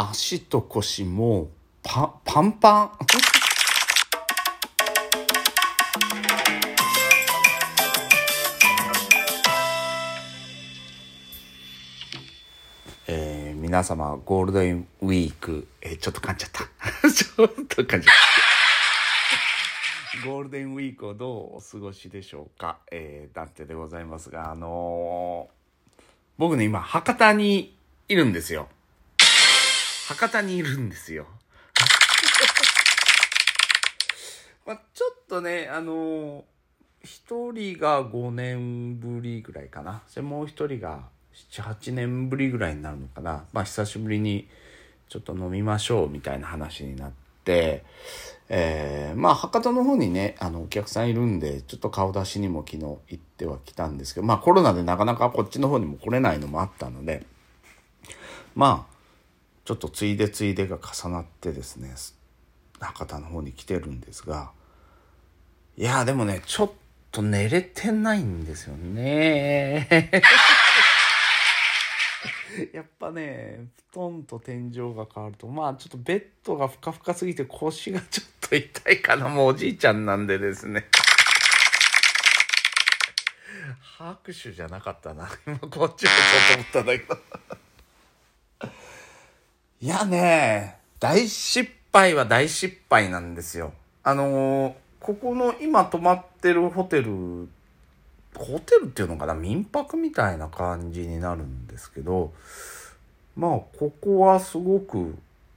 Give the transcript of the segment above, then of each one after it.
足と腰もパパンパン。えー皆様ゴールデンウィーク、えーちょっと噛んじゃった。ちょっと噛んじゃった。ゴールデンウィークをどうお過ごしでしょうか。えー、ダンテでございますが、あのー僕ね、今、博多にいるんですよ。博多にいるんですよ。まあ、ちょっとね、あのー一人が5年ぶりぐらいかな。で、もう一人が7、8年ぶりぐらいになるのかな。まあ、久しぶりにちょっと飲みましょうみたいな話になって、えーまあ、博多の方にね、あの、お客さんいるんで、ちょっと顔出しにも昨日行っては来たんですけど、まあ、コロナでなかなかこっちの方にも来れないのもあったので、まあ、ちょっとついでついでが重なってですね、博多の方に来てるんですが、いや、でもね、ちょっと寝れてないんですよね。やっぱね、布団と天井が変わると、まあちょっとベッドがふかふかすぎて腰がちょっと痛いかな。もうおじいちゃんなんでですね。拍手じゃなかったな。今こっちもちょっと思ったんだけど。いやね、大失敗は大失敗なんですよ。あのーここの今泊まってるホテル、ホテルっていうのかな？民泊みたいな感じになるんですけど、まあ、ここはすごく、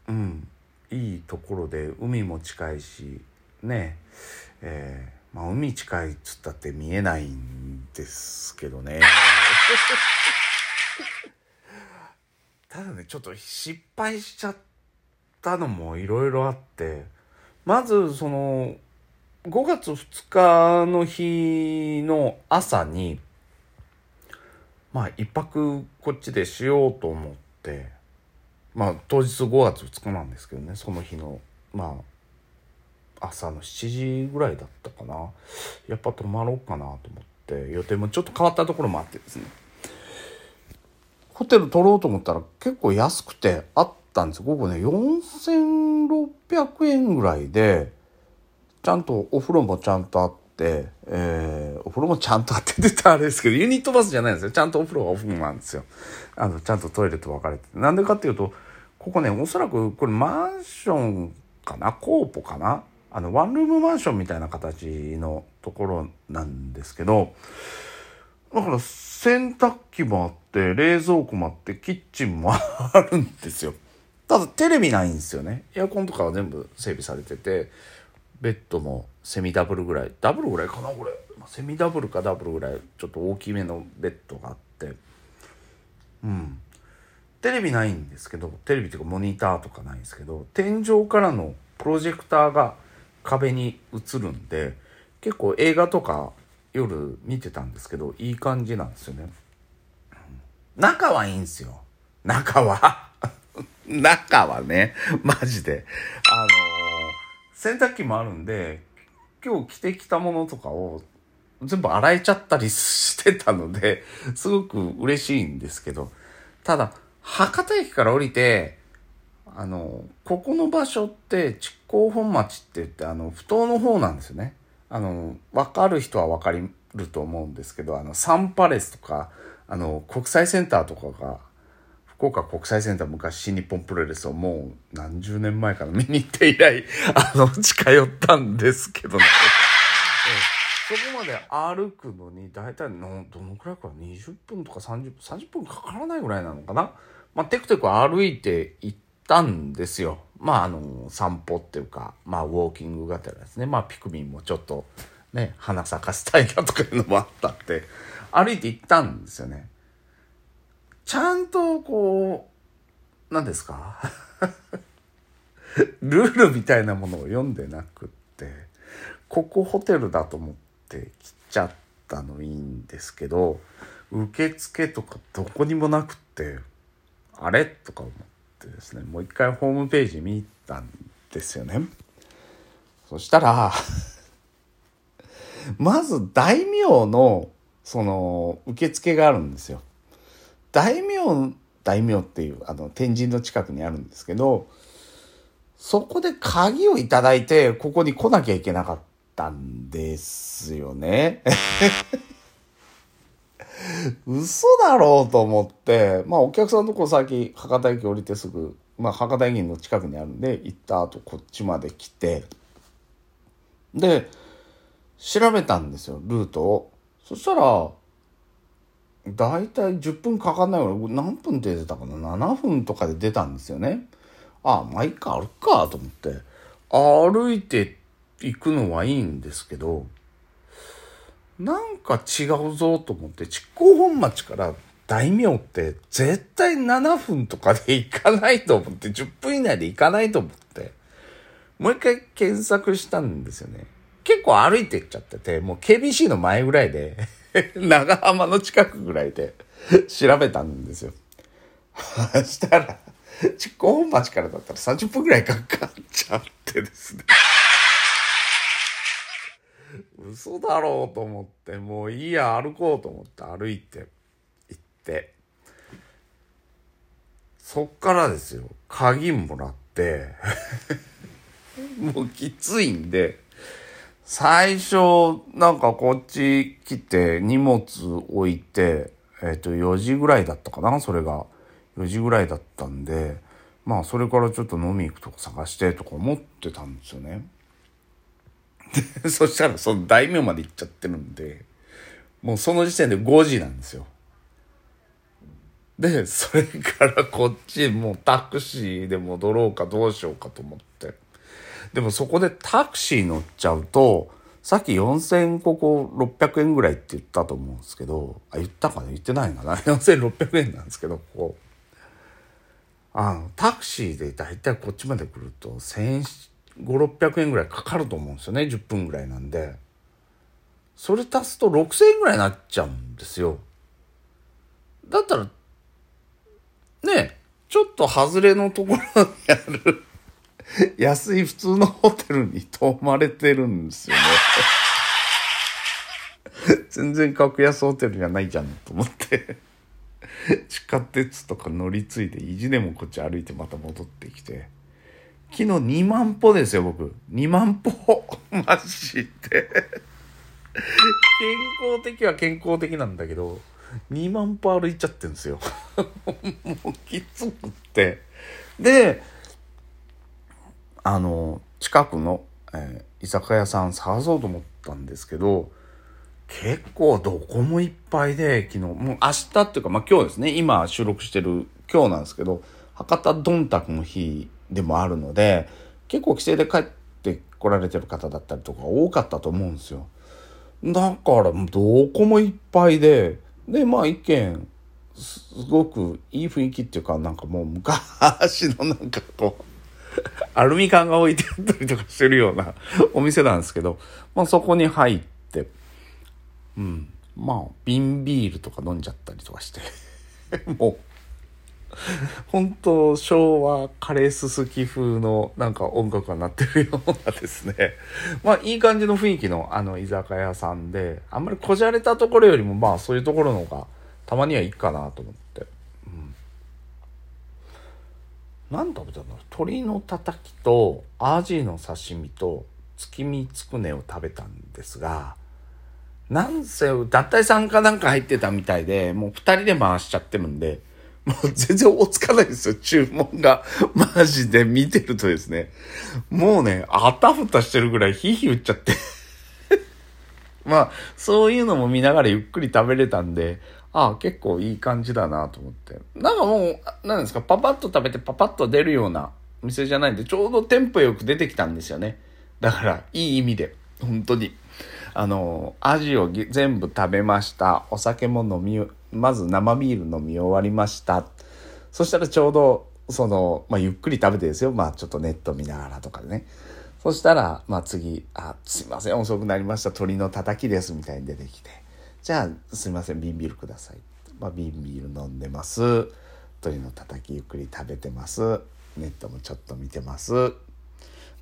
うん、いいところで、海も近いし、ね、えーまあ、海近いっつったって見えないんですけどね。ただね、ちょっと失敗しちゃったのもいろいろあって、まず、その、5月2日の日の朝に、まあ、一泊こっちでしようと思って、まあ、当日5月2日なんですけどね、その日の、まあ、朝の7時ぐらいだったかな。やっぱ泊まろうかなと思って、予定もちょっと変わったところもあってですね。ホテル取ろうと思ったら結構安くてあったんですよ。ここね、4600円ぐらいで、ちゃんとお風呂もちゃんとあって、えーお風呂もちゃんとあってって言ったらあれですけど、ユニットバスじゃないんですよ。ちゃんとお風呂がお風呂なんですよ。あの、ちゃんとトイレと分かれてて。なんでかっていうと、ここね、おそらくこれマンションかな？コーポかな？あの、ワンルームマンションみたいな形のところなんですけど、だから洗濯機もあって、冷蔵庫もあって、キッチンもあるんですよ。ただテレビないんですよね。エアコンとかは全部整備されてて、ベッドもセミダブルぐらい、ダブルぐらいかなこれ。まあセミダブルかダブルぐらい、ちょっと大きめのベッドがあって。うん。テレビないんですけど、テレビっていうかモニターとかないんですけど、天井からのプロジェクターが壁に映るんで、結構映画とか夜見てたんですけど、いい感じなんですよね。中はいいんですよ。中は。中はね、マジで。あのー洗濯機もあるんで、今日着てきたものとかを全部洗えちゃったりしてたので、すごく嬉しいんですけど、ただ、博多駅から降りて、あの、ここの場所って、筑光本町って言って、あの、不当の方なんですよね。あの、わかる人はわかると思うんですけど、あの、サンパレスとか、あの、国際センターとかが、福岡国際センター昔新日本プロレスをもう何十年前から見に行って以来、あの、近寄ったんですけどね。そこまで歩くのに大体のどのくらいか20分とか30分30分かからないぐらいなのかな。まあテクテク歩いて行ったんですよ。まああの散歩っていうかまあウォーキングがてらですね。まあピクミンもちょっとね花咲かせたいなとかいうのもあったって歩いて行ったんですよね。ちゃんとこう何ですか？ルールみたいなものを読んでなくってここホテルだと思って来ちゃったのいいんですけど受付とかどこにもなくってあれ？とか思って。ですねもう一回ホームページ見たんですよねそしたら まず大名のその受付があるんですよ大名大名っていうあの天神の近くにあるんですけどそこで鍵をいただいてここに来なきゃいけなかったんですよね。嘘だろうと思って、まあお客さんのとこ先博多駅降りてすぐ、まあ博多駅の近くにあるんで行った後こっちまで来て、で、調べたんですよ、ルートを。そしたら、だいたい10分かかんないぐらい、何分で出たかな ?7 分とかで出たんですよね。ああ、まあいいか、歩くか、と思って。歩いて行くのはいいんですけど、なんか違うぞと思って、筑後本町から大名って絶対7分とかで行かないと思って、10分以内で行かないと思って、もう一回検索したんですよね。結構歩いてっちゃってて、もう KBC の前ぐらいで 長浜の近くぐらいで調べたんですよ。そしたら、筑後本町からだったら30分ぐらいかかっちゃってですね。嘘だろうと思ってもういいや歩こうと思って歩いて行って。そっからですよ。鍵もらって。もうきついんで。最初なんかこっち来て荷物置いてえっ、と4時ぐらいだったかな？それが。4時ぐらいだったんで。まあそれからちょっと飲み行くとこ探してとか思ってたんですよね。で、そしたらその大名まで行っちゃってるんで、もうその時点で5時なんですよ。で、それからこっちもうタクシーで戻ろうかどうしようかと思って。でもそこでタクシー乗っちゃうと、さっき4000ここ600円ぐらいって言ったと思うんですけど、あ、言ったかな？言ってないかな ?4600 円なんですけど、ここ。あの、タクシーでだいたいこっちまで来ると1000 5600円ぐらいかかると思うんですよね。10分ぐらいなんで。それ足すと6000円ぐらいになっちゃうんですよ。だったらねちょっと外れのところにある 安い普通のホテルに泊まれてるんですよね。全然格安ホテルじゃないじゃんと思って。地下鉄とか乗り継いで意地でもこっち歩いてまた戻ってきて。昨日2万歩ですよ、僕。2万歩。マジで。健康的は健康的なんだけど、2万歩歩いちゃってんですよ。もうきつくって。で、あの、近くの、えー、居酒屋さん探そうと思ったんですけど、結構どこもいっぱいで、昨日、もう明日っていうか、まあ今日ですね、今収録してる今日なんですけど、博多どんたくの日でもあるので結構帰省で帰ってこられてる方だったりとか多かったと思うんですよ。だからどこもいっぱいででまあ一見すごくいい雰囲気っていうかなんかもう昔のなんかこうアルミ缶が置いてあったりとかしてるような お店なんですけど、まあ、そこに入ってうんまあ瓶ビールとか飲んじゃったりとかして もう本当昭和カレーススキ風のなんか音楽が鳴ってるようなですね。まあいい感じの雰囲気のあの居酒屋さんであんまりこじゃれたところよりもまあそういうところの方がたまにはいいかなと思って、うん、何食べたの鶏のたたきとアジの刺身と月見つくねを食べたんですがなんせ脱退さんかなんか入ってたみたいでもう2人で回しちゃってるんでもう全然追いつかないですよ、注文が。マジで見てるとですね。もうね、あたふたしてるぐらいヒヒー言っちゃって まあ、そういうのも見ながらゆっくり食べれたんで、ああ、結構いい感じだなと思って。なんかもう、なんですか、パパッと食べてパパッと出るような店じゃないんで、ちょうどテンポよく出てきたんですよね。だから、いい意味で、本当に。あの、アジを全部食べました。お酒も飲み、まず生ビール飲み終わりました。そしたらちょうど、その、まあ、ゆっくり食べてですよ。まあ、ちょっとネット見ながらとかでね。そしたら、まあ、次、あ、すいません、遅くなりました。鶏のたたきです。みたいに出てきて。じゃあ、すいません、瓶ビールください。まあ、瓶ビール飲んでます。鶏のたたきゆっくり食べてます。ネットもちょっと見てます。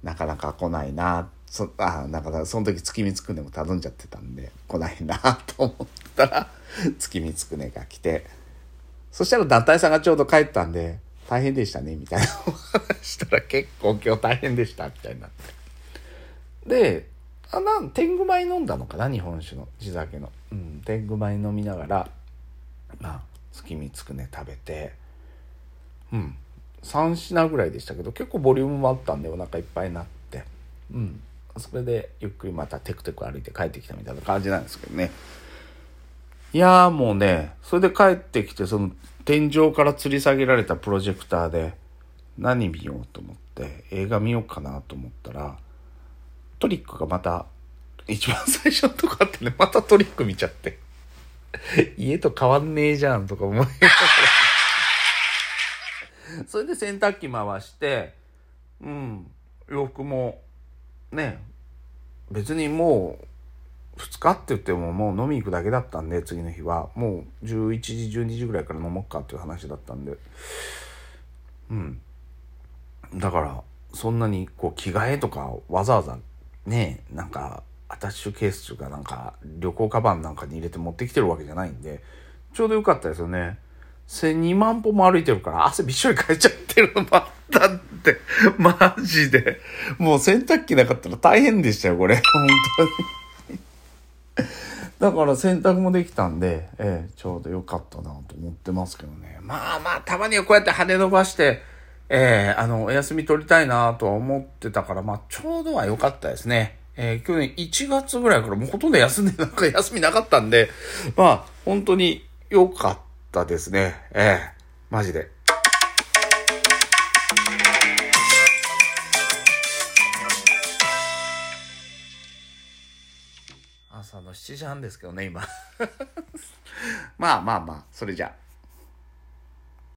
なかなか来ないな。そあなんかその時月見つくねも頼んじゃってたんで来ないなと思ったら月見つくねが来てそしたら団体さんがちょうど帰ったんで、大変でしたね、みたいなお話したら結構今日大変でした、みたいになって。で、あ、なん、天狗米飲んだのかな日本酒の地酒の。うん、天狗米飲みながら、まあ、月見つくね食べて、うん、3品ぐらいでしたけど、結構ボリュームもあったんでお腹いっぱいになって、うん、それでゆっくりまたテクテク歩いて帰ってきたみたいな感じなんですけどね。いやーもうね、それで帰ってきて、その天井から吊り下げられたプロジェクターで何見ようと思って映画見ようかなと思ったら、トリックがまた一番最初のとこあってね、またトリック見ちゃって。家と変わんねえじゃんとか思いながら。それで洗濯機回して、うん、洋服もね、別にもう2日って言ってももう飲み行くだけだったんで次の日はもう11時12時ぐらいから飲もうかっていう話だったんでうんだからそんなにこう着替えとかわざわざねなんかアタッシュケースというかなんか旅行カバンなんかに入れて持ってきてるわけじゃないんでちょうどよかったですよね。2万歩も歩いてるから汗びっしょりかいちゃってるのもあって。マジで。もう洗濯機なかったら大変でしたよ、これ。本当に。だから洗濯もできたんで、ええ、ちょうど良かったなと思ってますけどね。まあまあ、たまにはこうやって羽伸ばして、ええ、あの、お休み取りたいなとは思ってたから、まあ、ちょうどは良かったですね。えー、去年1月ぐらいからもうほとんど休んで、なんか休みなかったんで、まあ、本当に良かったですね。ええマジで。の7時半ですけどね、今。まあまあまあ、それじゃあ。